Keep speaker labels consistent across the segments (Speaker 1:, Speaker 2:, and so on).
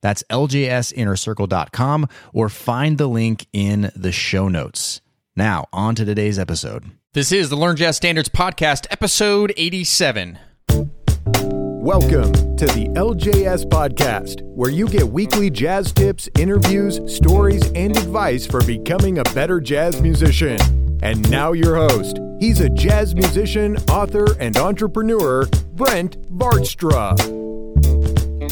Speaker 1: That's ljsinnercircle.com or find the link in the show notes. Now, on to today's episode. This is the Learn Jazz Standards Podcast, episode 87.
Speaker 2: Welcome to the LJS Podcast, where you get weekly jazz tips, interviews, stories, and advice for becoming a better jazz musician. And now, your host. He's a jazz musician, author, and entrepreneur, Brent Vaartstra.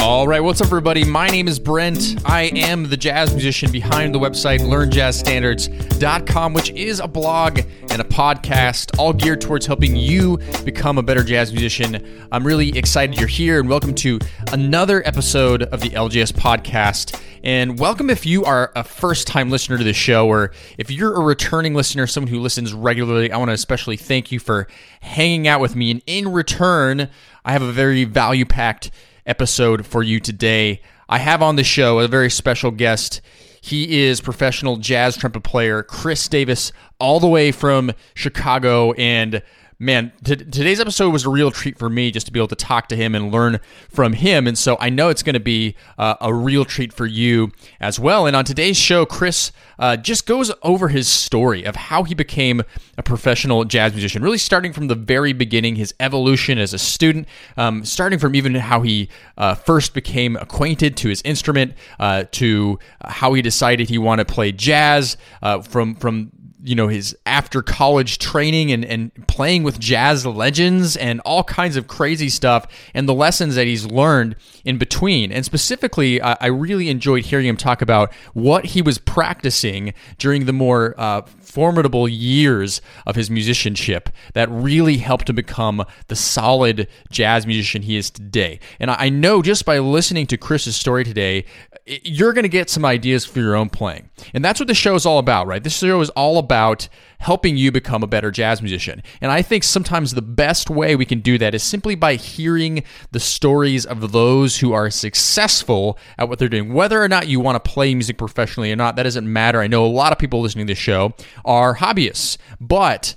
Speaker 1: All right, what's up, everybody? My name is Brent. I am the jazz musician behind the website learnjazzstandards.com, which is a blog and a podcast all geared towards helping you become a better jazz musician. I'm really excited you're here, and welcome to another episode of the LJS podcast. And welcome if you are a first time listener to the show, or if you're a returning listener, someone who listens regularly. I want to especially thank you for hanging out with me. And in return, I have a very value packed episode for you today. I have on the show a very special guest. He is professional jazz trumpet player Chris Davis, all the way from Chicago. And man, t- today's episode was a real treat for me just to be able to talk to him and learn from him. And so I know it's going to be uh, a real treat for you as well. And on today's show, Chris uh, just goes over his story of how he became a professional jazz musician, really starting from the very beginning, his evolution as a student, um, starting from even how he uh, first became acquainted to his instrument, uh, to how he decided he wanted to play jazz, uh, from from you know his after college training and, and playing with jazz legends and all kinds of crazy stuff and the lessons that he's learned in between. And specifically i, really enjoyed hearing him talk about what he was practicing during the more uh, formidable years of his musicianship that really helped him become the solid jazz musician he is today. And I know just by listening to chris's story today you're going to get some ideas for your own playing and that's what the show is all about right this show is all about helping you become a better jazz musician. And I think sometimes the best way we can do that is simply by hearing the stories of those who are successful at what they're doing. Whether or not you want to play music professionally or not, that doesn't matter. I know a lot of people listening to this show are hobbyists, but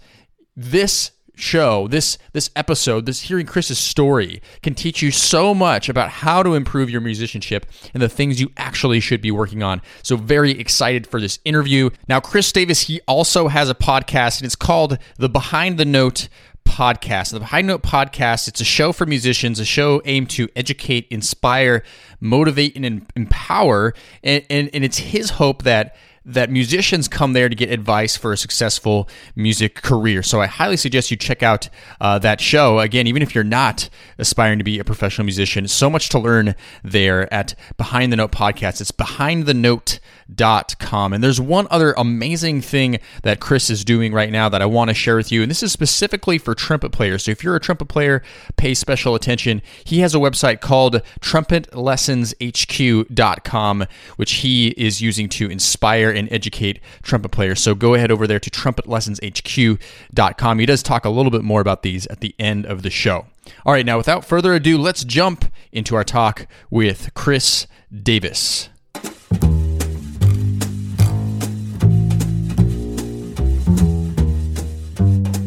Speaker 1: this show, this this episode, this hearing Chris's story can teach you so much about how to improve your musicianship and the things you actually should be working on. So very excited for this interview. Now Chris Davis, he also has a podcast and it's called The Behind the Note podcast. The Behind the Note podcast, it's a show for musicians, a show aimed to educate, inspire, motivate, and empower. And, and, and it's his hope that that musicians come there to get advice for a successful music career. So I highly suggest you check out uh, that show. Again, even if you're not aspiring to be a professional musician, so much to learn there at Behind the Note Podcast. It's behindthenote.com. And there's one other amazing thing that Chris is doing right now that I want to share with you. And this is specifically for trumpet players. So if you're a trumpet player, pay special attention. He has a website called trumpetlessonshq.com, which he is using to inspire and educate trumpet players. So go ahead over there to trumpetlessonshq.com. He does talk a little bit more about these at the end of the show. All right, now without further ado, let's jump into our talk with Chris Davis.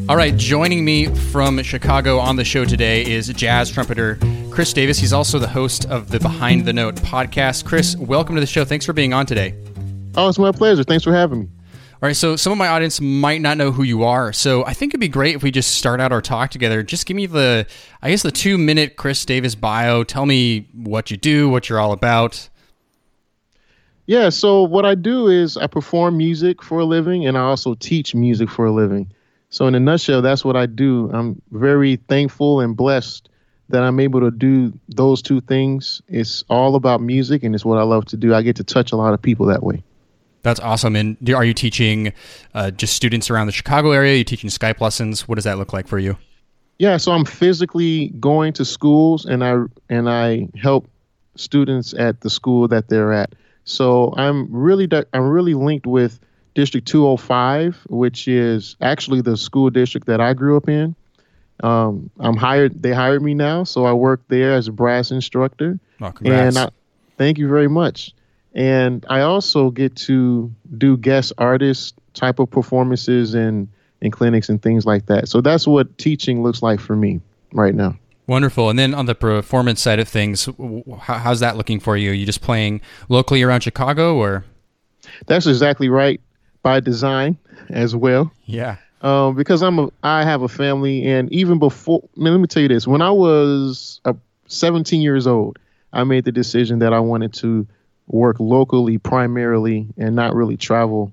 Speaker 1: All right, joining me from Chicago on the show today is jazz trumpeter Chris Davis. He's also the host of the Behind the Note podcast. Chris, welcome to the show. Thanks for being on today.
Speaker 3: Oh, it's my pleasure. Thanks for having me.
Speaker 1: All right, so some of my audience might not know who you are. So I think it'd be great if we just start out our talk together. Just give me the, I guess, the two minute Chris Davis bio. Tell me what you do, what you're all about.
Speaker 3: Yeah, so what I do is I perform music for a living and I also teach music for a living. So, in a nutshell, that's what I do. I'm very thankful and blessed that I'm able to do those two things. It's all about music and it's what I love to do. I get to touch a lot of people that way.
Speaker 1: That's awesome. And are you teaching uh, just students around the Chicago area? Are you teaching Skype lessons? What does that look like for you?
Speaker 3: Yeah, so I'm physically going to schools and I and I help students at the school that they're at. So I'm really I'm really linked with District 205, which is actually the school district that I grew up in. Um, I'm hired. They hired me now, so I work there as a brass instructor.
Speaker 1: Oh, congrats.
Speaker 3: And I, thank you very much. And I also get to do guest artist type of performances and and clinics and things like that. So that's what teaching looks like for me right now.
Speaker 1: Wonderful. And then on the performance side of things, how's that looking for you? Are you just playing locally around Chicago or?
Speaker 3: That's exactly right by design as well.
Speaker 1: Yeah.
Speaker 3: Um, because I'm a, I have a family, and even before, let me tell you this: when I was uh, 17 years old, I made the decision that I wanted to work locally primarily and not really travel.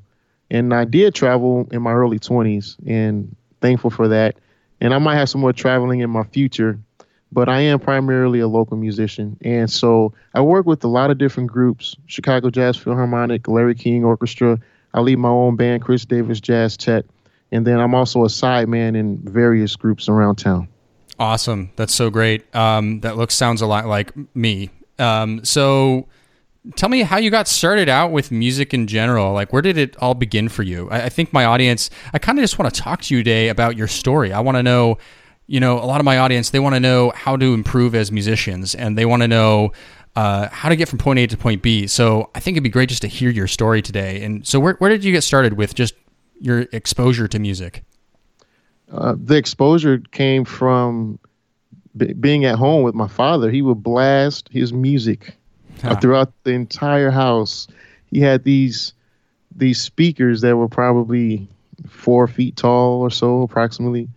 Speaker 3: And I did travel in my early 20s, and thankful for that. And I might have some more traveling in my future, but I am primarily a local musician. And so I work with a lot of different groups Chicago Jazz Philharmonic, Larry King Orchestra. I lead my own band, Chris Davis Jazz Tet. And then I'm also a sideman in various groups around town.
Speaker 1: Awesome. That's so great. Um, that looks, sounds a lot like me. Um, so tell me how you got started out with music in general. Like, where did it all begin for you? I, I think my audience, I kind of just want to talk to you today about your story. I want to know you know, a lot of my audience, they want to know how to improve as musicians and they want to know uh, how to get from point A to point B. So I think it'd be great just to hear your story today. And so, where, where did you get started with just your exposure to music?
Speaker 3: Uh, the exposure came from b- being at home with my father. He would blast his music huh. throughout the entire house. He had these these speakers that were probably four feet tall or so, approximately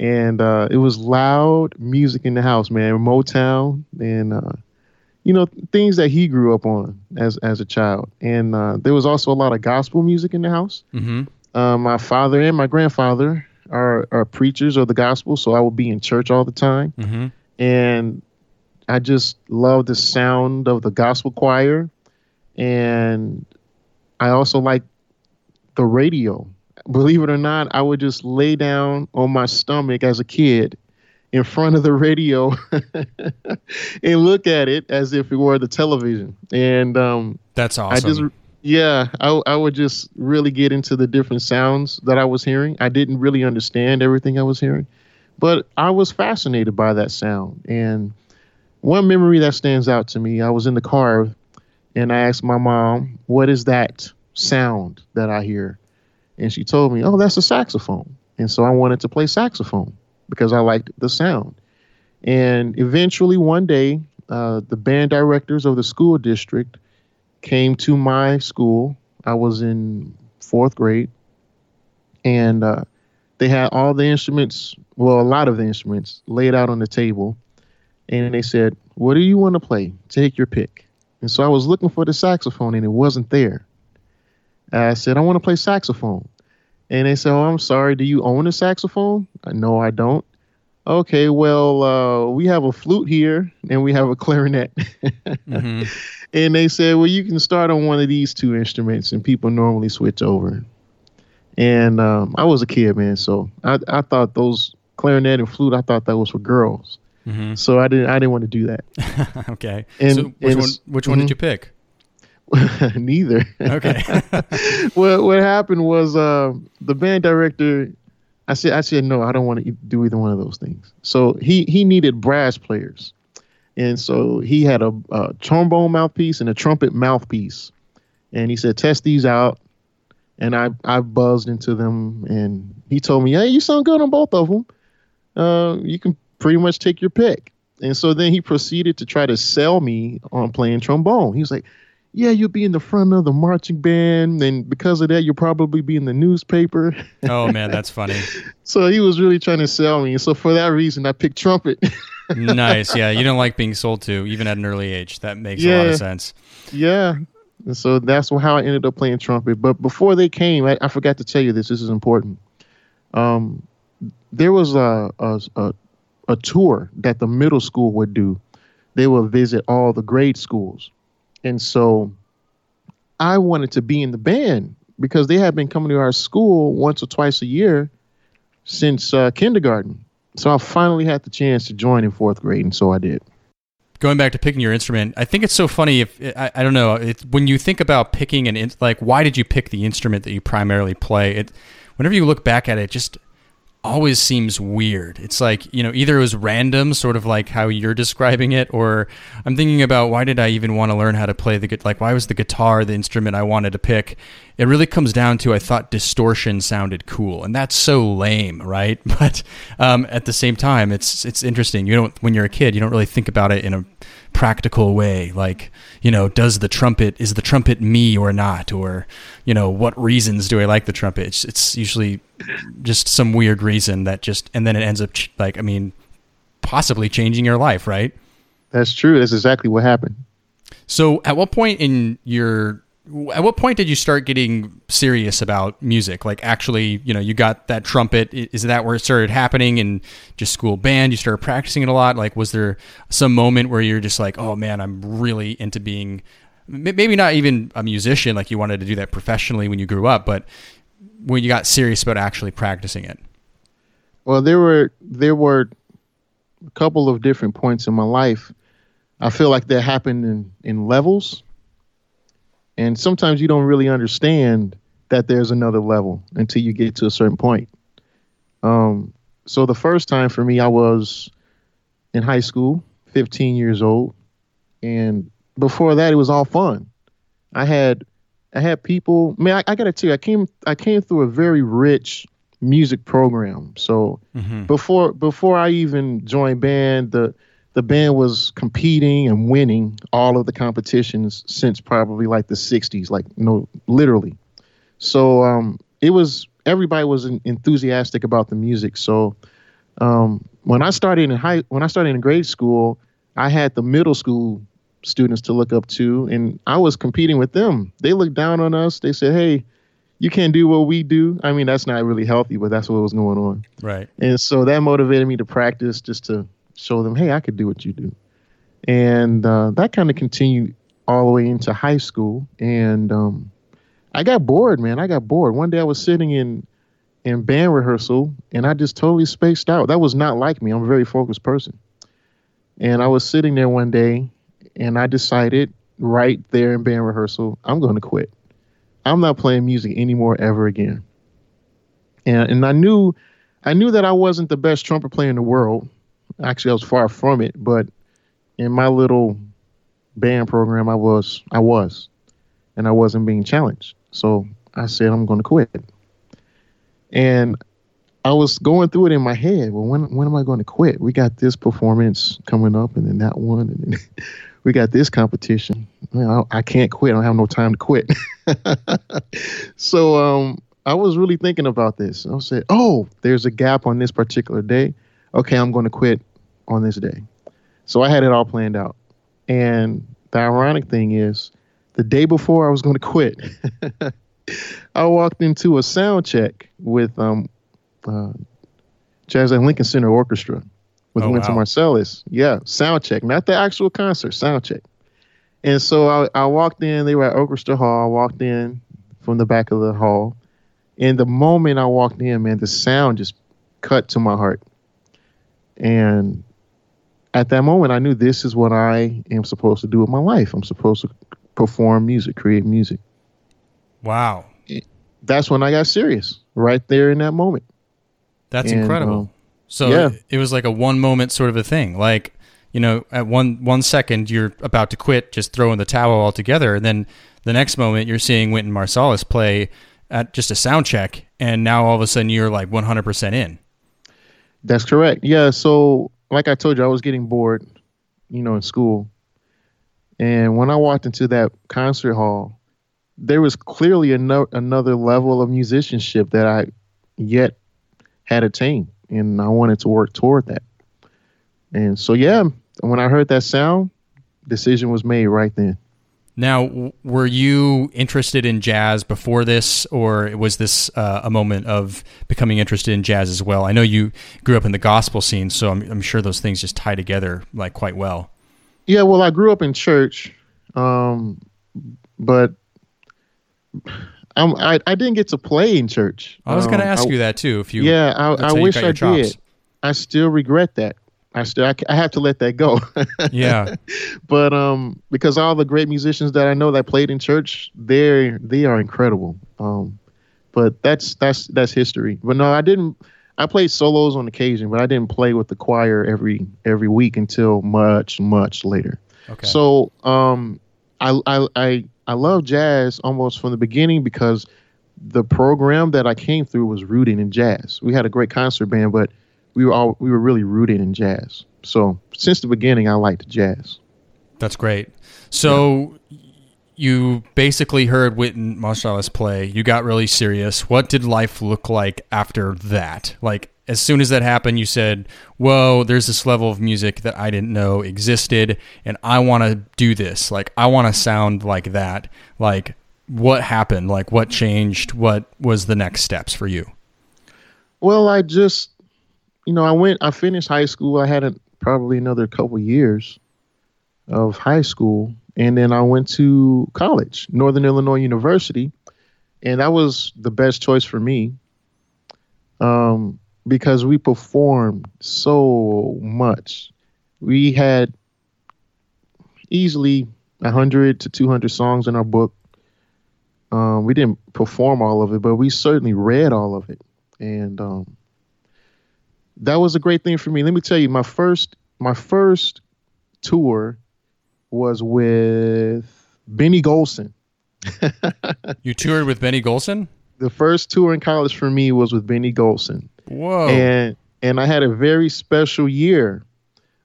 Speaker 3: and uh, it was loud music in the house, man. Motown and uh, you know things that he grew up on as as a child. And uh, there was also a lot of gospel music in the house.
Speaker 1: Mm-hmm.
Speaker 3: Uh, my father and my grandfather are are preachers of the gospel, so I would be in church all the time.
Speaker 1: Mm-hmm.
Speaker 3: And I just love the sound of the gospel choir, and I also like the radio believe it or not, I would just lay down on my stomach as a kid in front of the radio and look at it as if it were the television. And um,
Speaker 1: that's awesome.
Speaker 3: I just, yeah, I, I would just really get into the different sounds that I was hearing. I didn't really understand everything I was hearing, but I was fascinated by that sound. And one memory that stands out to me, I was in the car and I asked my mom, What is that sound that I hear? And she told me, oh, that's a saxophone. And so I wanted to play saxophone because I liked the sound. And eventually, one day, uh, the band directors of the school district came to my school. I was in fourth grade. And uh, they had all the instruments, well, a lot of the instruments laid out on the table. And they said, What do you want to play? Take your pick. And so I was looking for the saxophone and it wasn't there. I said, I want to play saxophone. And they said, Oh, I'm sorry. Do you own a saxophone? No, I don't. Okay, well, uh, we have a flute here and we have a clarinet. mm-hmm. And they said, Well, you can start on one of these two instruments, and people normally switch over. And um, I was a kid, man, so I, I thought those clarinet and flute, I thought that was for girls. Mm-hmm. So I didn't I didn't want to do
Speaker 1: that. okay. And, so which and, one which mm-hmm. one did you pick?
Speaker 3: Neither.
Speaker 1: Okay.
Speaker 3: what what happened was uh, the band director. I said I said no, I don't want to do either one of those things. So he he needed brass players, and so he had a, a trombone mouthpiece and a trumpet mouthpiece, and he said test these out. And I I buzzed into them, and he told me, "Hey, you sound good on both of them. Uh, you can pretty much take your pick." And so then he proceeded to try to sell me on playing trombone. He was like, yeah, you'll be in the front of the marching band, and because of that, you'll probably be in the newspaper.
Speaker 1: oh man, that's funny.
Speaker 3: so he was really trying to sell me. So for that reason, I picked trumpet.
Speaker 1: nice. Yeah, you don't like being sold to, even at an early age. That makes yeah, a lot of sense.
Speaker 3: Yeah. And so that's how I ended up playing trumpet. But before they came, I, I forgot to tell you this. This is important. Um, there was a, a, a a tour that the middle school would do. They would visit all the grade schools and so I wanted to be in the band because they had been coming to our school once or twice a year since uh, kindergarten. So I finally had the chance to join in fourth grade, and so I did.
Speaker 1: going back to picking your instrument, I think it's so funny. If I, I don't know, it, when you think about picking an in, like, why did you pick the instrument that you primarily play? It, whenever you look back at it, just always seems weird. It's like, you know, either it was random, sort of like how you're describing it, or I'm thinking about why did I even want to learn how to play the guitar? like why was the guitar the instrument I wanted to pick? It really comes down to I thought distortion sounded cool, and that's so lame, right? But um, at the same time, it's it's interesting. You don't when you're a kid, you don't really think about it in a practical way like you know does the trumpet is the trumpet me or not or you know what reasons do i like the trumpet it's, it's usually just some weird reason that just and then it ends up ch- like i mean possibly changing your life right
Speaker 3: That's true. That's exactly what happened.
Speaker 1: so at what point in your at what point did you start getting serious about music? Like actually you know you got that trumpet. Is that where it started happening? In just school band you started practicing it a lot. Like was there some moment where you're just like oh man i'm really into being maybe not even a musician like you wanted to do that professionally when you grew up but when you got serious about actually practicing it?
Speaker 3: Well, there were there were a couple of different points in my life. I feel like that happened in in levels, and sometimes you don't really understand that there's another level until you get to a certain point. Um, so the first time for me, I was in high school, 15 years old, and before that, it was all fun. I had I had people. Man, I, I got to tell you, I came I came through a very rich music program. So before before I even joined band, the the band was competing and winning all of the competitions since probably like the 60s, like no literally. So um, it was everybody was en- enthusiastic about the music. So um, when I started in high when I started in grade school, I had the middle school students to look up to, and I was competing with them. They looked down on us. They said, "Hey, you can't do what we do." I mean, that's not really healthy, but that's what was going on.
Speaker 1: right
Speaker 3: And so that motivated me to practice just to show them, hey, I could do what you do. And uh, that kind of continued all the way into high school. And um, I got bored, man. I got bored. One day I was sitting in in band rehearsal and I just totally spaced out. That was not like me. I'm a very focused person. And I was sitting there one day and I decided right there in band rehearsal, I'm going to quit. I'm not playing music anymore ever again. And and I knew I knew that I wasn't the best trumpet player in the world. Actually, I was far from it, but in my little band program I was I was and I wasn't being challenged. So I said I'm going to quit. And I was going through it in my head. Well, when when am I going to quit? We got this performance coming up, and then that one, and then we got this competition. Well, I, I can't quit. I don't have no time to quit. so um, I was really thinking about this. I said, "Oh, there's a gap on this particular day. Okay, I'm going to quit on this day." So I had it all planned out. And the ironic thing is, the day before I was going to quit, I walked into a sound check with um, uh, Jazz at Lincoln Center Orchestra with
Speaker 1: Oh,
Speaker 3: Wynton
Speaker 1: wow.
Speaker 3: Marsalis. Yeah, sound check, not the actual concert, sound check. And so I, I walked in. They were at Orchestra Hall. I walked in from the back of the hall. And the moment I walked in, man, the sound just cut to my heart. And at that moment, I knew this is what I am supposed to do with my life. I'm supposed to perform music, create music.
Speaker 1: wow
Speaker 3: That's when I got serious, right there in that moment.
Speaker 1: That's
Speaker 3: And,
Speaker 1: incredible.
Speaker 3: um,
Speaker 1: so
Speaker 3: yeah.
Speaker 1: it was like a one moment sort of a thing. Like, you know, at one one second you're about to quit, just throwing the towel altogether, and then the next moment you're seeing Wynton Marsalis play at just a sound check, and now all of a sudden you're like 100% in.
Speaker 3: That's correct. Yeah. So, like I told you, I was getting bored, you know, in school. And when I walked into that concert hall, there was clearly ano- another level of musicianship that I yet had attained. And I wanted to work toward that. And so, yeah, when I heard that sound, decision was made right then.
Speaker 1: Now, were you interested in jazz before this, or was this uh, a moment of becoming interested in jazz as well? I know you grew up in the gospel scene, so I'm, I'm sure those things just tie together like quite well.
Speaker 3: Yeah, well, I grew up in church, um, but I'm, I I didn't get to play in church.
Speaker 1: I was going to
Speaker 3: Um,
Speaker 1: ask
Speaker 3: I-
Speaker 1: you that too. If you,
Speaker 3: yeah, I, I wish I
Speaker 1: chops.
Speaker 3: did. I still regret that. I I, I have to let that go.
Speaker 4: yeah.
Speaker 3: But um, because all the great musicians that I know that played in church, they're they are incredible. Um, but that's that's that's history. But no, I didn't. I played solos on occasion, but I didn't play with the choir every every week until much much later.
Speaker 4: Okay.
Speaker 3: So um, I I I I love jazz almost from the beginning because the program that I came through was rooted in jazz. We had a great concert band, but we were all we were really rooted in jazz. So since the beginning, I liked jazz.
Speaker 4: That's great. So yeah. you basically heard Wynton Marsalis play. You got really serious. What did life look like after that? Like as soon as that happened, you said, "Whoa, there's this level of music that I didn't know existed, and I want to do this. Like I want to sound like that. Like what happened? Like what changed? What was the next steps for you?"
Speaker 3: Well, I just, you know, I went. I finished high school. I had a, probably another couple years of high school, and then I went to college, Northern Illinois University, and that was the best choice for me. Um, because we performed so much. We had easily 100 to 200 songs in our book. Um, we didn't perform all of it, but we certainly read all of it. And um, that was a great thing for me. Let me tell you, my first my first tour was with Benny Golson.
Speaker 4: you toured with Benny Golson?
Speaker 3: The first tour in college for me was with Benny Golson.
Speaker 4: Whoa.
Speaker 3: And and I had a very special year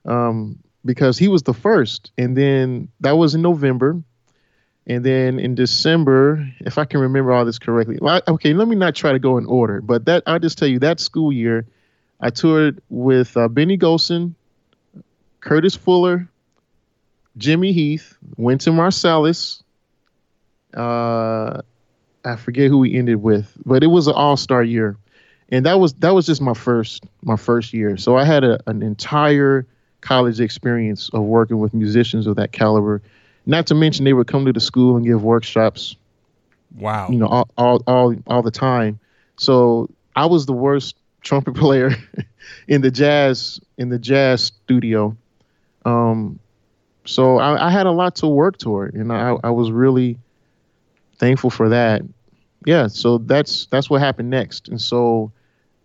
Speaker 3: um, because he was the first. And then that was in November. And then in December, if I can remember all this correctly, well, okay, let me not try to go in order, but that I'll just tell you that school year, I toured with uh, Benny Golson, Curtis Fuller, Jimmy Heath, Wynton Marsalis. Uh, I forget who we ended with, but it was an all-star year and that was that was just my first my first year. So I had a, an entire college experience of working with musicians of that caliber. Not to mention they would come to the school and give workshops.
Speaker 4: Wow.
Speaker 3: You know, all all all, all the time. So I was the worst trumpet player in the jazz in the jazz studio. Um, so I, I, had a lot to work toward, and I, I was really thankful for that. Yeah, so that's that's what happened next, and so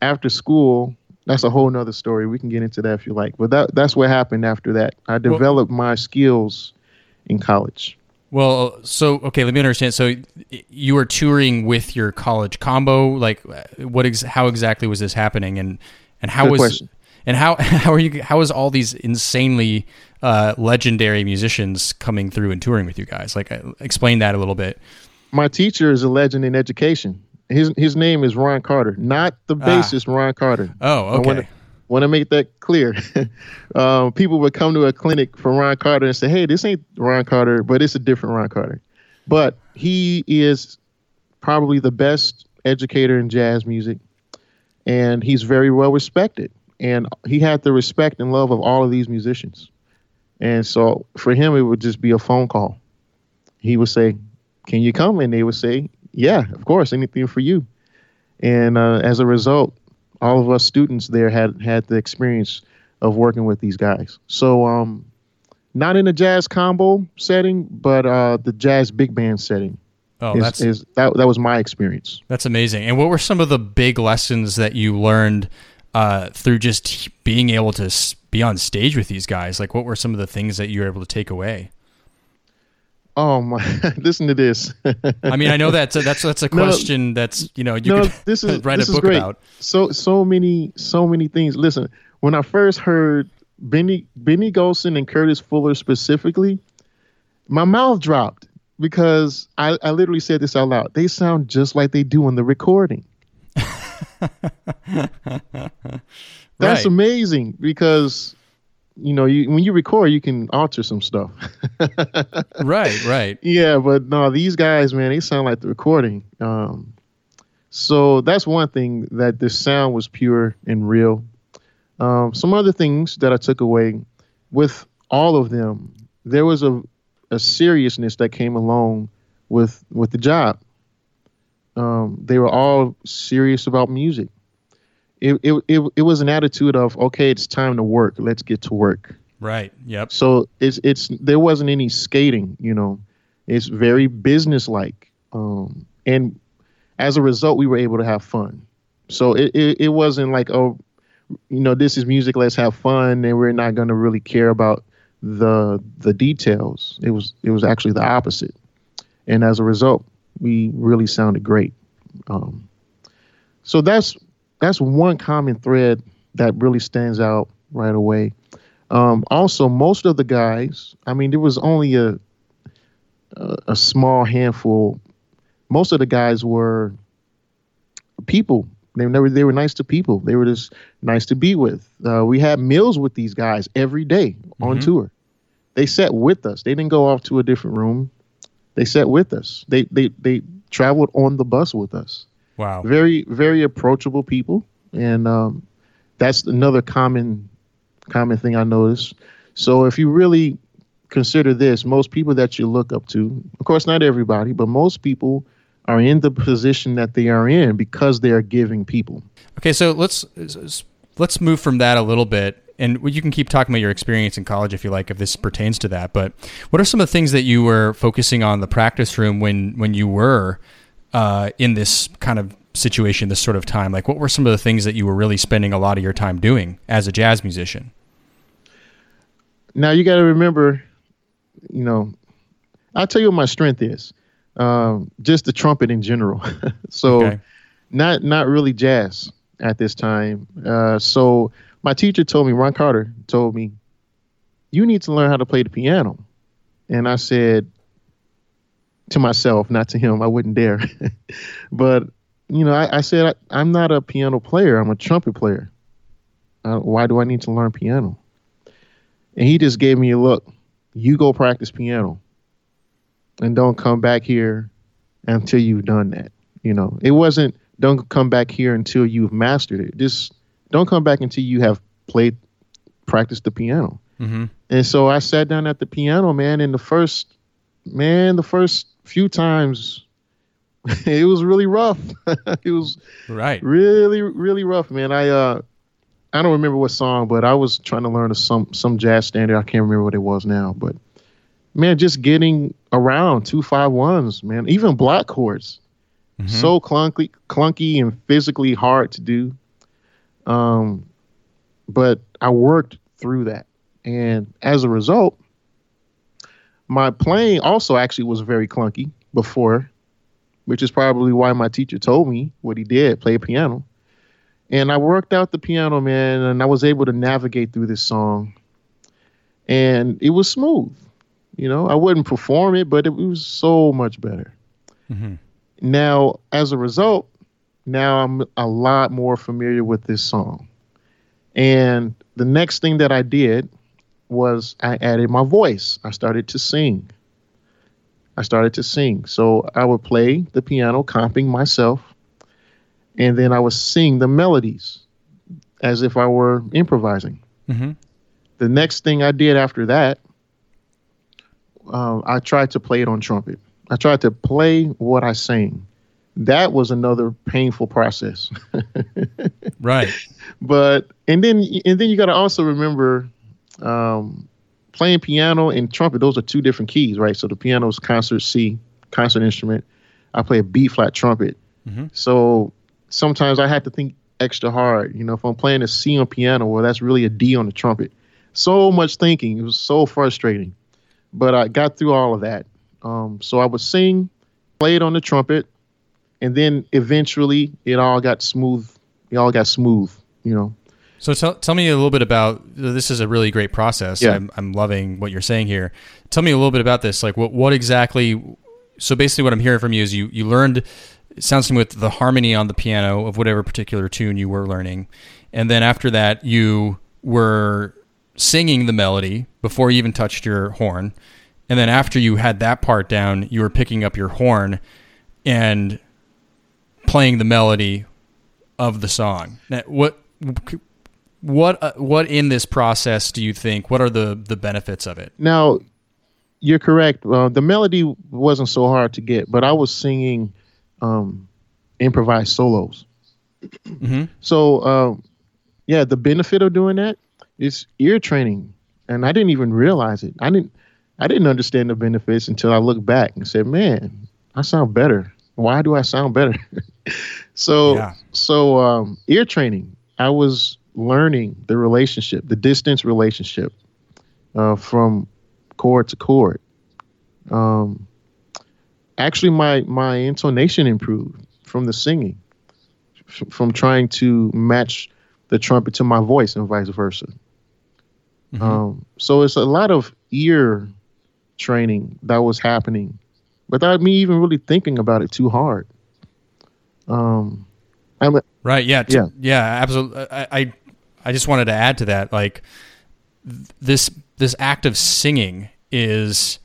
Speaker 3: after school, that's a whole nother story. We can get into that if you like. But that that's what happened after that. I developed well, my skills in college.
Speaker 4: Well, so okay, let me understand. So you were touring with your college combo. Like, what? Ex- how exactly was this happening? And and how
Speaker 3: Good
Speaker 4: was
Speaker 3: question.
Speaker 4: and how how are you? How was all these insanely uh, legendary musicians coming through and touring with you guys? Like, uh, explain that a little bit.
Speaker 3: My teacher is a legend in education his his name is Ron Carter, not the ah. bassist ah. Ron Carter.
Speaker 4: Oh, okay.
Speaker 3: Want to make that clear. um, people would come to a clinic for Ron Carter and say, "Hey, this ain't Ron Carter, but it's a different Ron Carter." But he is probably the best educator in jazz music, and he's very well respected. And he had the respect and love of all of these musicians. And so for him, it would just be a phone call. He would say, "Can you come?" And they would say, yeah, of course, anything for you. And uh, as a result, all of us students there had had the experience of working with these guys. So, um, not in a jazz combo setting, but uh, the jazz big band setting.
Speaker 4: Oh,
Speaker 3: is,
Speaker 4: that's
Speaker 3: is, that that was my experience.
Speaker 4: That's amazing. And what were some of the big lessons that you learned uh, through just being able to be on stage with these guys? Like, what were some of the things that you were able to take away?
Speaker 3: Oh my! Listen to this.
Speaker 4: I mean, I know that's a, that's that's a question no, that's you know you no, could this is, write
Speaker 3: this
Speaker 4: a book
Speaker 3: great.
Speaker 4: about.
Speaker 3: So so many so many things. Listen, when I first heard Benny Benny Golson and Curtis Fuller specifically, my mouth dropped because I, I literally said this out loud. They sound just like they do on the recording. That's right. amazing because you know, you, when you record, you can alter some stuff.
Speaker 4: right, right.
Speaker 3: Yeah, but no, these guys, man, they sound like the recording. Um, so that's one thing that the sound was pure and real. Um, some other things that I took away with all of them, there was a, a seriousness that came along with with the job. Um, they were all serious about music, it, it it it was an attitude of okay, it's time to work. Let's get to work.
Speaker 4: Right. Yep.
Speaker 3: So it's it's there wasn't any skating. You know, it's very businesslike, um, and as a result, we were able to have fun. So it, it, it wasn't like, oh, you know, this is music, let's have fun, and we're not going to really care about the the details. It was it was actually the opposite, and as a result, we really sounded great. Um, so that's that's one common thread that really stands out right away. Um, also, most of the guys, I mean, there was only a a, a small handful most of the guys were people. They were never they were nice to people. They were just nice to be with. Uh, we had meals with these guys every day on mm-hmm. tour. They sat with us. They didn't go off to a different room. They sat with us. They they they traveled on the bus with us.
Speaker 4: Wow.
Speaker 3: Very very approachable people, and um, that's another common common thing I notice. So if you really consider this, most people that you look up to, of course not everybody, but most people are in the position that they are in because they are giving people.
Speaker 4: Okay, so let's let's move from that a little bit and you can keep talking about your experience in college if you like if this pertains to that but what are some of the things that you were focusing on the practice room when when you were uh, in this kind of situation this sort of time like what were some of the things that you were really spending a lot of your time doing as a jazz musician
Speaker 3: now you got to remember you know i'll tell you what my strength is um, just the trumpet in general. so okay. not not really jazz at this time. Uh, so my teacher told me, Ron Carter told me, you need to learn how to play the piano. And I said to myself, not to him, I wouldn't dare. but you know, I, I said I, am not a piano player. I'm a trumpet player. Uh, why do I need to learn piano? And he just gave me a look. You go practice piano and don't come back here until you've done that. You know, it wasn't don't come back here until you've mastered it. Just don't come back until you have played, practiced the piano. Mm-hmm. And so I sat down at the piano, man. In the first, man, the first few times, it was really rough. it was
Speaker 4: right,
Speaker 3: really, really rough, man. I uh, I don't remember what song, but I was trying to learn a, some some jazz standard. I can't remember what it was now, but man, just getting around two five ones, man, even block chords, mm-hmm. so clunky, clunky and physically hard to do. Um, but I worked through that, and as a result, my playing also actually was very clunky before, which is probably why my teacher told me what he did, play piano. And I worked out the piano, man, and I was able to navigate through this song. And it was smooth you know, I wouldn't perform it, but it was so much better. Mm-hmm. Now, as a result, now I'm a lot more familiar with this song. And the next thing that I did was I added my voice. I started to sing. I started to sing. So I would play the piano, comping myself, and then I would sing the melodies as if I were improvising. Mm-hmm. The next thing I did after that uh, I tried to play it on trumpet. I tried to play what I sang. That was another painful process.
Speaker 4: right.
Speaker 3: But and then and then you got to also remember um, playing piano and trumpet. Those are two different keys, right? So the piano is concert C, concert instrument. I play a B flat trumpet. Mm-hmm. So sometimes I had to think extra hard. You know, if I'm playing a C on piano, well, that's really a D on the trumpet. So much thinking. It was so frustrating. But I got through all of that. Um, so I would sing, play it on the trumpet, and then eventually it all got smooth. It all got smooth, you know.
Speaker 4: So tell, tell me a little bit about this is a really great process. Yeah. I'm, I'm loving what you're saying here. Tell me a little bit about this. Like what, what exactly, so basically what I'm hearing from you is you, you learned, it sounds to me with the harmony on the piano of whatever particular tune you were learning. And then after that, you were singing the melody before you even touched your horn. And then after you had that part down, you were picking up your horn and playing the melody of the song. Now, what what uh, what in this process do you think? What are the the benefits of it?
Speaker 3: Now, you're correct. Uh, the melody wasn't so hard to get, but I was singing um, improvised solos. Mm-hmm. So, um, yeah, the benefit of doing that is ear training, and I didn't even realize it. I didn't. I didn't understand the benefits until I looked back and said, "Man, I sound better. Why do I sound better?" so, yeah. so um, ear training. I was learning the relationship, the distance relationship, uh, from chord to chord. Um, actually, my my intonation improved from the singing, f- from trying to match the trumpet to my voice and vice versa. Mm-hmm. Um, so it's a lot of ear training that was happening without me even really thinking about it too hard. Um,
Speaker 5: I'm, right. Yeah. T- yeah. Yeah. Absolutely. I, I, I just wanted to add to that. Like this, this act of singing is,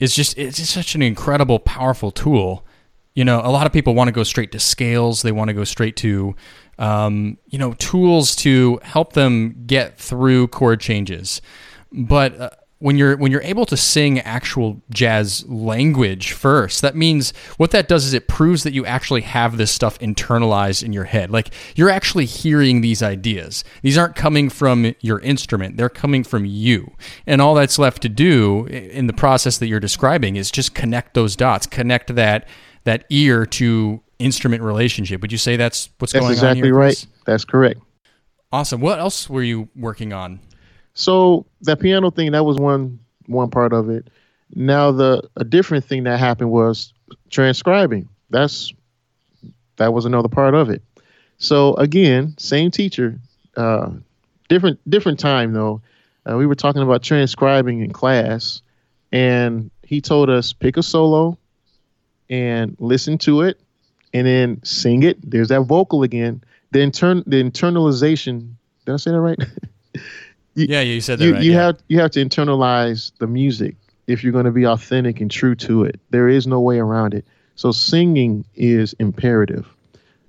Speaker 5: is just, it's just such an incredible, powerful tool. You know, a lot of people want to go straight to scales. They want to go straight to, um, you know, tools to help them get through chord changes. But uh, when you're when you're able to sing actual jazz language first that means what that does is it proves that you actually have this stuff internalized in your head. Like you're actually hearing these ideas. These aren't coming from your instrument. They're coming from you. And all that's left to do in the process that you're describing is just connect those dots connect that that ear to instrument relationship. Would you say that's what's
Speaker 3: that's
Speaker 5: going
Speaker 3: exactly
Speaker 5: on exactly
Speaker 3: right. That's correct.
Speaker 5: Awesome. What else were you working on
Speaker 3: so that piano thing, that was one one part of it. Now the a different thing that happened was transcribing. That's that was another part of it. So again, same teacher, uh, different different time though. Uh, we were talking about transcribing in class, and he told us pick a solo and listen to it, and then sing it. There's that vocal again. The intern the internalization. Did I say that right?
Speaker 5: you, yeah, you said that.
Speaker 3: You,
Speaker 5: right,
Speaker 3: you
Speaker 5: yeah.
Speaker 3: have you have to internalize the music if you're going to be authentic and true to it. There is no way around it. So singing is imperative.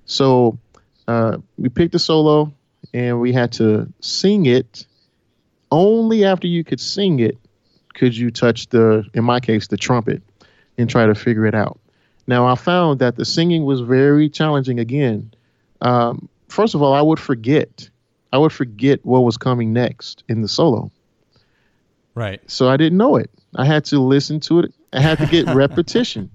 Speaker 3: So uh, we picked a solo and we had to sing it. Only after you could sing it could you touch the, in my case, the trumpet and try to figure it out. Now I found that the singing was very challenging. Again, um, first of all, I would forget I would forget what was coming next in the solo.
Speaker 5: Right.
Speaker 3: So I didn't know it. I had to listen to it. I had to get repetition.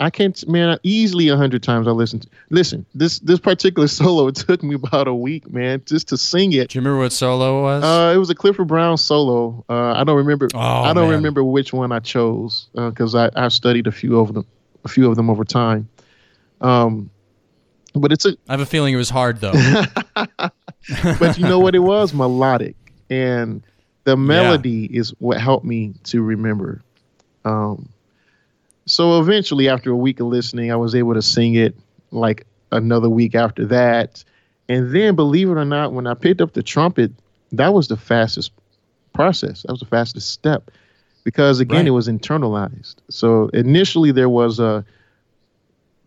Speaker 3: I can't, man. Easily a hundred times I listened. To, listen, this this particular solo it took me about a week, man, just to sing it.
Speaker 5: Do you remember what solo it was?
Speaker 3: Uh, it was a Clifford Brown solo. Uh, I don't remember.
Speaker 5: Oh,
Speaker 3: I don't
Speaker 5: man.
Speaker 3: remember which one I chose because uh, I I studied a few of them, a few of them over time. Um, but it's a.
Speaker 5: I have a feeling it was hard though.
Speaker 3: but you know what it was? Melodic. And the melody yeah. is what helped me to remember. Um, so eventually, after a week of listening, I was able to sing it like another week after that. And then, believe it or not, when I picked up the trumpet, that was the fastest process. That was the fastest step because, again, right. it was internalized. So initially, there was a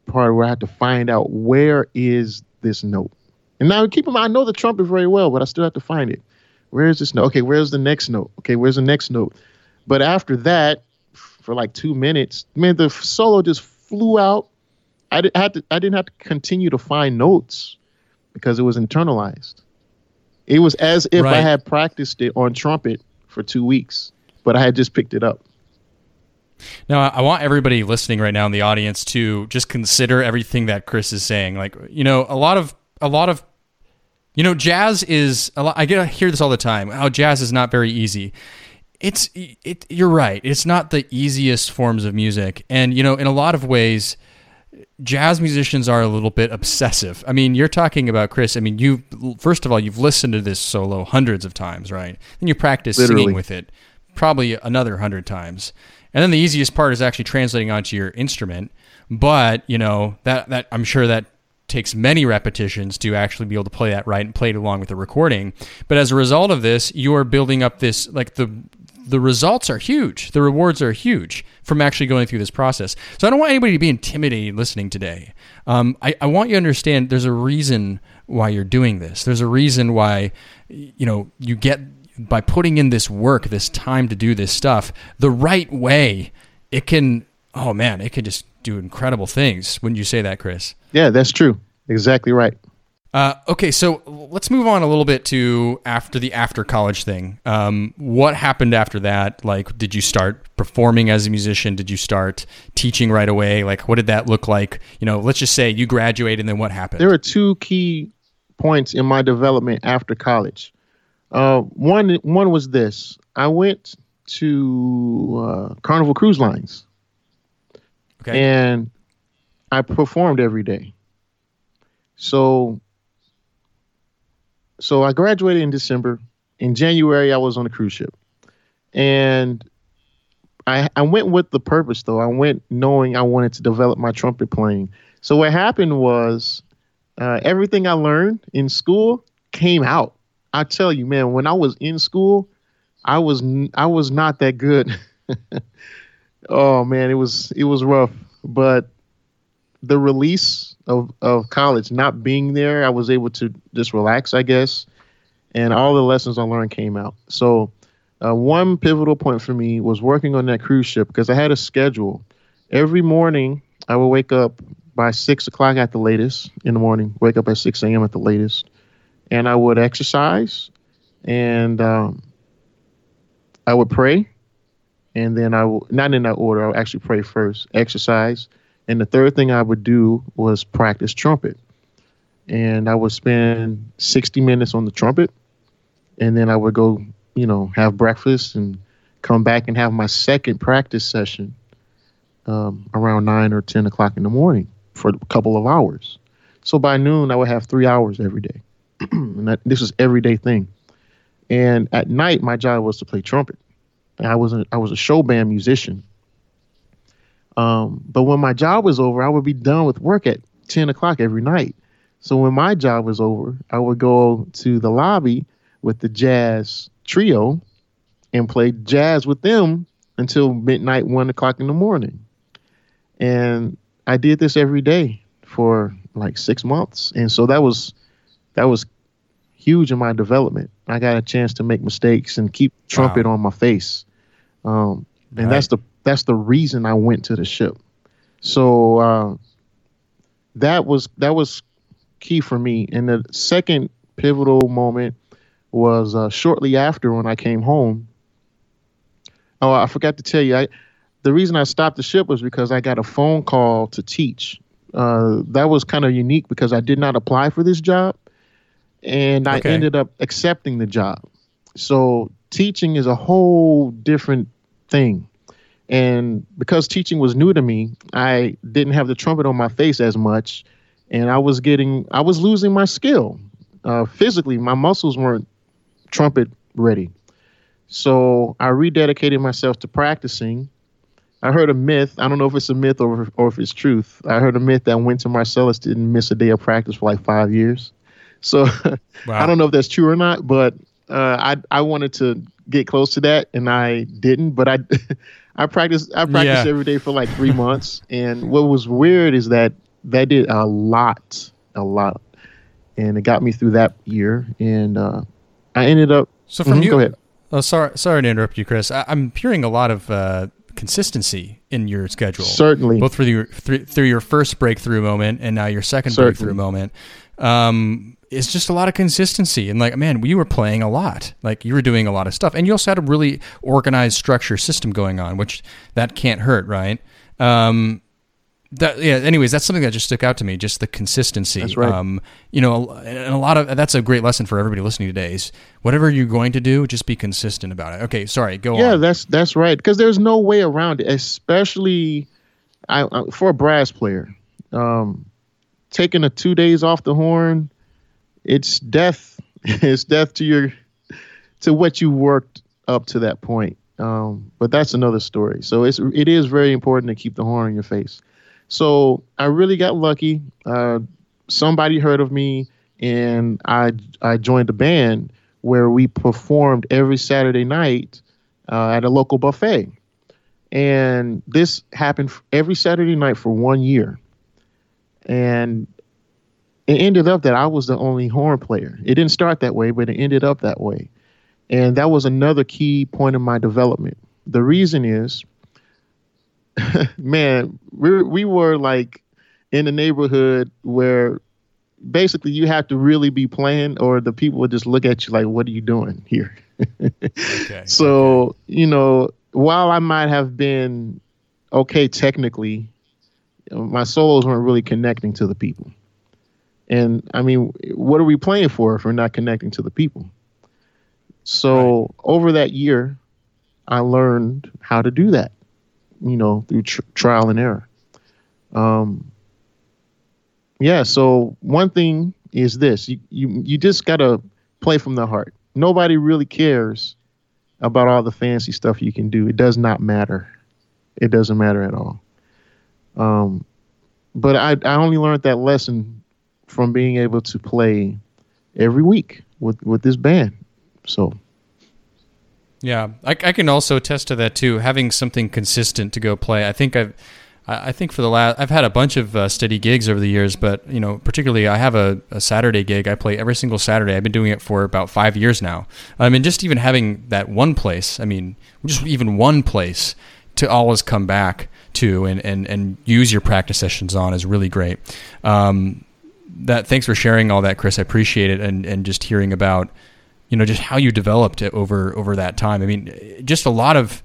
Speaker 3: part where I had to find out where is this note and now keep in mind, I know the trumpet very well, but I still have to find it. Where is this note? Okay, where's the next note? Okay, where's the next note? But after that, for like two minutes, man, the solo just flew out. I, did, had to, I didn't have to continue to find notes because it was internalized. It was as if right. I had practiced it on trumpet for two weeks, but I had just picked it up.
Speaker 5: Now, I want everybody listening right now in the audience to just consider everything that Chris is saying. Like, you know, a lot of a lot of you know jazz is a lot, I get I hear this all the time. How oh, jazz is not very easy. It's it you're right. It's not the easiest forms of music. And you know, in a lot of ways jazz musicians are a little bit obsessive. I mean, you're talking about Chris. I mean, you first of all, you've listened to this solo hundreds of times, right? Then you practice Literally. singing with it probably another hundred times. And then the easiest part is actually translating onto your instrument. But, you know, that that I'm sure that takes many repetitions to actually be able to play that right and play it along with the recording. But as a result of this, you are building up this like the the results are huge. The rewards are huge from actually going through this process. So I don't want anybody to be intimidated listening today. Um, I, I want you to understand there's a reason why you're doing this. There's a reason why you know you get by putting in this work, this time to do this stuff the right way. It can oh man, it can just do incredible things. Wouldn't you say that, Chris?
Speaker 3: Yeah, that's true. Exactly right.
Speaker 5: Uh, okay, so let's move on a little bit to after the after college thing. Um, what happened after that? Like, did you start performing as a musician? Did you start teaching right away? Like, what did that look like? You know, let's just say you graduated, and then what happened?
Speaker 3: There are two key points in my development after college. Uh, one one was this: I went to uh, Carnival Cruise Lines,
Speaker 5: okay.
Speaker 3: and I performed every day. So so I graduated in December. In January, I was on a cruise ship, and I I went with the purpose though. I went knowing I wanted to develop my trumpet playing. So what happened was uh, everything I learned in school came out. I tell you, man, when I was in school, I was I was not that good. oh man, it was it was rough, but the release of, of college, not being there, I was able to just relax, I guess. And all the lessons I learned came out. So, uh, one pivotal point for me was working on that cruise ship because I had a schedule. Every morning, I would wake up by six o'clock at the latest in the morning, wake up at 6 a.m. at the latest, and I would exercise and um, I would pray. And then I would, not in that order, I would actually pray first, exercise, and the third thing I would do was practice trumpet. And I would spend 60 minutes on the trumpet. And then I would go, you know, have breakfast and come back and have my second practice session um, around 9 or 10 o'clock in the morning for a couple of hours. So by noon, I would have three hours every day. and that, this was everyday thing. And at night, my job was to play trumpet. I was a, I was a show band musician um, but when my job was over, I would be done with work at 10 o'clock every night. So when my job was over, I would go to the lobby with the jazz trio and play jazz with them until midnight, one o'clock in the morning. And I did this every day for like six months. And so that was that was huge in my development. I got a chance to make mistakes and keep trumpet wow. on my face. Um, and right. that's the that's the reason I went to the ship. So uh, that was that was key for me. And the second pivotal moment was uh, shortly after when I came home. Oh, I forgot to tell you, I the reason I stopped the ship was because I got a phone call to teach. Uh, that was kind of unique because I did not apply for this job, and I okay. ended up accepting the job. So teaching is a whole different thing. And because teaching was new to me, I didn't have the trumpet on my face as much. And I was getting, I was losing my skill. Uh, physically, my muscles weren't trumpet ready. So I rededicated myself to practicing. I heard a myth. I don't know if it's a myth or, or if it's truth. I heard a myth that Wynton Marsalis didn't miss a day of practice for like five years. So wow. I don't know if that's true or not, but uh, I I wanted to get close to that, and I didn't. But I I practiced I practiced yeah. every day for like three months, and what was weird is that that did a lot, a lot, and it got me through that year, and uh, I ended up.
Speaker 5: So from mm-hmm, you, go ahead. Oh, sorry, sorry to interrupt you, Chris. I, am hearing a lot of uh, consistency in your schedule.
Speaker 3: Certainly,
Speaker 5: both through your through, through your first breakthrough moment and now your second Certainly. breakthrough moment. Um, it's just a lot of consistency. And like man we were playing a lot. Like you were doing a lot of stuff. And you also had a really organized structure system going on which that can't hurt right? Um, that yeah anyways that's something that just stuck out to me just the consistency.
Speaker 3: That's right. Um,
Speaker 5: you know and a lot of that's a great lesson for everybody listening today is whatever you're going to do just be consistent about it. Okay sorry go
Speaker 3: yeah
Speaker 5: on.
Speaker 3: that's that's right. Because there's no way around it especially I, uh, for a brass player um, taking a two days off the horn it's death. it's death to your to what you worked up to that point. Um, but that's another story. So it's it is very important to keep the horn on your face. So I really got lucky. Uh, somebody heard of me, and I I joined a band where we performed every Saturday night uh, at a local buffet, and this happened every Saturday night for one year. And it ended up that I was the only horn player. It didn't start that way, but it ended up that way. And that was another key point in my development. The reason is, man, we we were like in a neighborhood where basically you have to really be playing, or the people would just look at you like, "What are you doing here?" okay, so okay. you know, while I might have been okay technically, my solos weren't really connecting to the people. And I mean, what are we playing for if we're not connecting to the people? So right. over that year, I learned how to do that, you know, through tr- trial and error. Um, yeah. So one thing is this: you you you just gotta play from the heart. Nobody really cares about all the fancy stuff you can do. It does not matter. It doesn't matter at all. Um, but I I only learned that lesson from being able to play every week with with this band. So.
Speaker 5: Yeah, I, I can also attest to that too. Having something consistent to go play. I think I've I think for the last, I've had a bunch of uh, steady gigs over the years, but you know, particularly I have a, a, Saturday gig. I play every single Saturday. I've been doing it for about five years now. I mean, just even having that one place. I mean, just even one place to always come back to and and and use your practice sessions on is really great. Um, that thanks for sharing all that, Chris. I appreciate it, and and just hearing about you know just how you developed it over over that time. I mean, just a lot of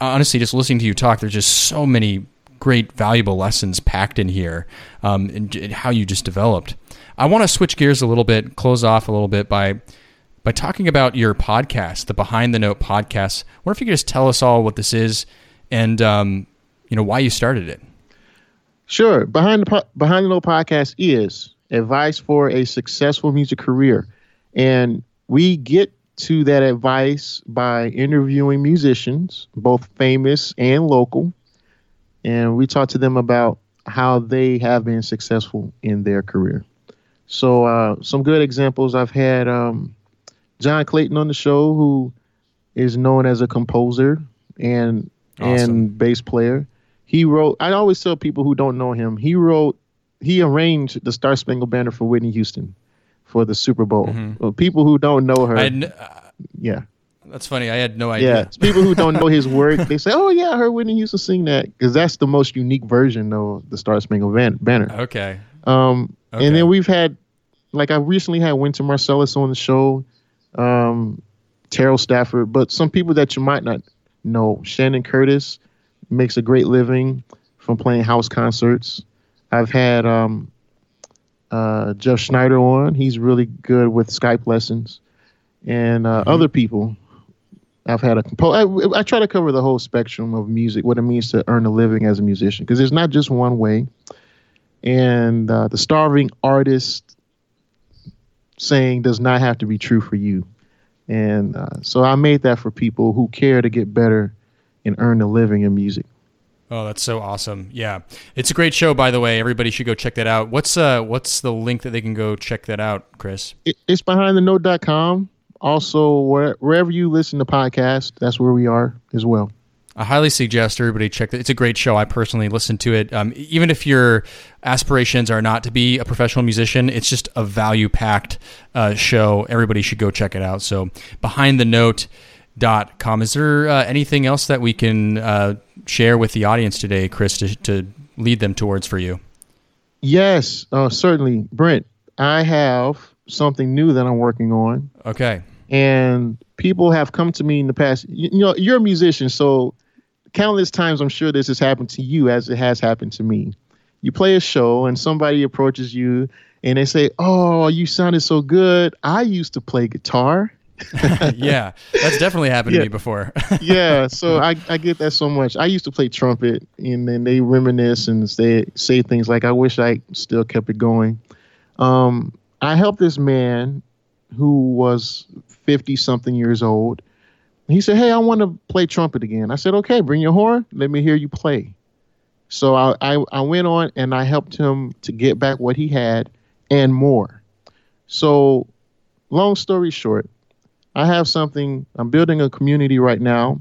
Speaker 5: honestly, just listening to you talk, there's just so many great, valuable lessons packed in here, um, and, and how you just developed. I want to switch gears a little bit, close off a little bit by by talking about your podcast, the Behind the Note podcast. I wonder if you could just tell us all what this is and um, you know why you started it.
Speaker 3: Sure. Behind the Behind the Note podcast is advice for a successful music career, and we get to that advice by interviewing musicians, both famous and local, and we talk to them about how they have been successful in their career. So, uh, some good examples I've had um, John Clayton on the show, who is known as a composer and awesome. and bass player. He wrote. I always tell people who don't know him, he wrote, he arranged the Star Spangled Banner for Whitney Houston for the Super Bowl. Mm-hmm. Well, people who don't know her, n- yeah,
Speaker 5: that's funny. I had no idea.
Speaker 3: Yeah, people who don't know his work, they say, "Oh yeah, I heard Whitney Houston sing that," because that's the most unique version of the Star Spangled Banner.
Speaker 5: Okay.
Speaker 3: Um, okay. and then we've had, like, I recently had Wynton Marsalis on the show, um, Terrell Stafford, but some people that you might not know. Shannon Curtis makes a great living from playing house concerts. I've had um, uh, Jeff Schneider on. He's really good with Skype lessons, and uh, mm-hmm. other people I've had a compo- I, I, try to cover the whole spectrum of music, what it means to earn a living as a musician, because there's not just one way. And uh, the starving artist saying does not have to be true for you. And uh, so I made that for people who care to get better and earn a living in music.
Speaker 5: Oh, that's so awesome! Yeah, it's a great show, by the way. Everybody should go check that out. What's uh, what's the link that they can go check that out, Chris?
Speaker 3: It, it's behindthenote.com also where, wherever you listen to podcasts, that's where we are as well.
Speaker 5: I highly suggest everybody check it. It's a great show. I personally listen to it. Um, even if your aspirations are not to be a professional musician, it's just a value packed uh, show. Everybody should go check it out. So, behindthenote.com. Is there uh, anything else that we can uh, share with the audience today, Chris, to, to lead them towards for you?
Speaker 3: Yes, uh, certainly. Brent, I have something new that I'm working on.
Speaker 5: Okay.
Speaker 3: And people have come to me in the past. You, you know, you're a musician, so countless times I'm sure this has happened to you as it has happened to me. You play a show and somebody approaches you and they say, "Oh, you sounded so good. I used to play guitar."
Speaker 5: yeah, that's definitely happened yeah. to me before.
Speaker 3: yeah, so I, I get that so much. I used to play trumpet, and then they reminisce and say say things like, "I wish I still kept it going." Um, I helped this man who was 50 something years old. He said, Hey, I want to play trumpet again. I said, Okay, bring your horn. Let me hear you play. So I, I, I went on and I helped him to get back what he had and more. So, long story short, I have something, I'm building a community right now,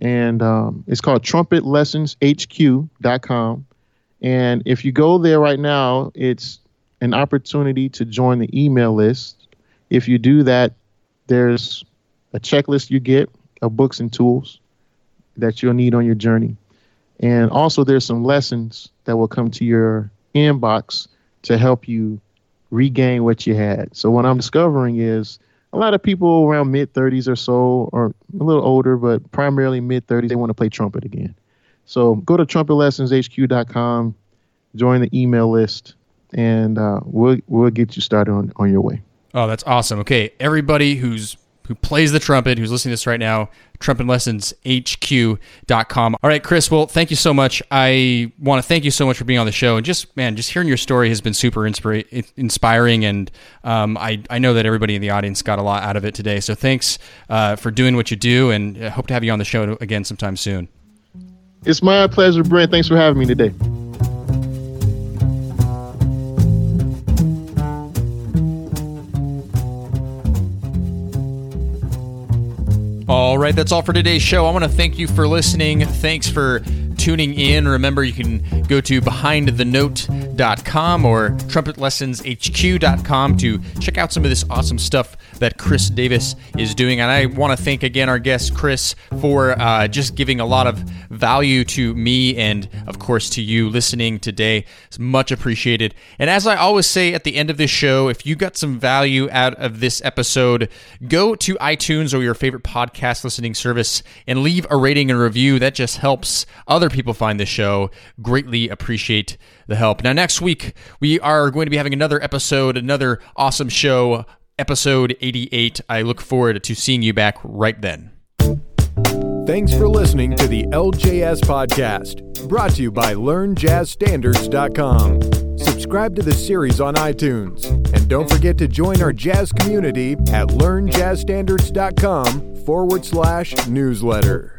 Speaker 3: and um, it's called trumpetlessonshq.com. And if you go there right now, it's an opportunity to join the email list. If you do that, there's a checklist you get of books and tools that you'll need on your journey. And also, there's some lessons that will come to your inbox to help you regain what you had. So what I'm discovering is a lot of people around mid 30s or so, or a little older, but primarily mid 30s, they want to play trumpet again. So go to trumpetlessonshq.com, join the email list, and uh, we'll we'll get you started on, on your way.
Speaker 5: Oh, that's awesome. Okay, everybody who's who plays the trumpet, who's listening to this right now, trumpetlessonshq.com. All right, Chris, well, thank you so much. I want to thank you so much for being on the show. And just, man, just hearing your story has been super inspira- inspiring. And um, I, I know that everybody in the audience got a lot out of it today. So thanks uh, for doing what you do. And I hope to have you on the show again sometime soon.
Speaker 3: It's my pleasure, Brent. Thanks for having me today.
Speaker 5: All right, that's all for today's show. I want to thank you for listening. Thanks for tuning in. Remember, you can go to behindthenote.com or trumpetlessonshq.com to check out some of this awesome stuff that Chris Davis is doing. And I want to thank again our guest, Chris, for uh, just giving a lot of value to me and, of course, to you listening today. It's much appreciated. And as I always say at the end of this show, if you got some value out of this episode, go to iTunes or your favorite podcast listening service and leave a rating and review. That just helps other people find the show. Greatly appreciate the help. Now, next week, we are going to be having another episode, another awesome show, episode 88. I look forward to seeing you back right then.
Speaker 2: Thanks for listening to the LJS Podcast, brought to you by LearnJazzStandards.com. Subscribe to the series on iTunes, and don't forget to join our jazz community at LearnJazzStandards.com forward slash newsletter.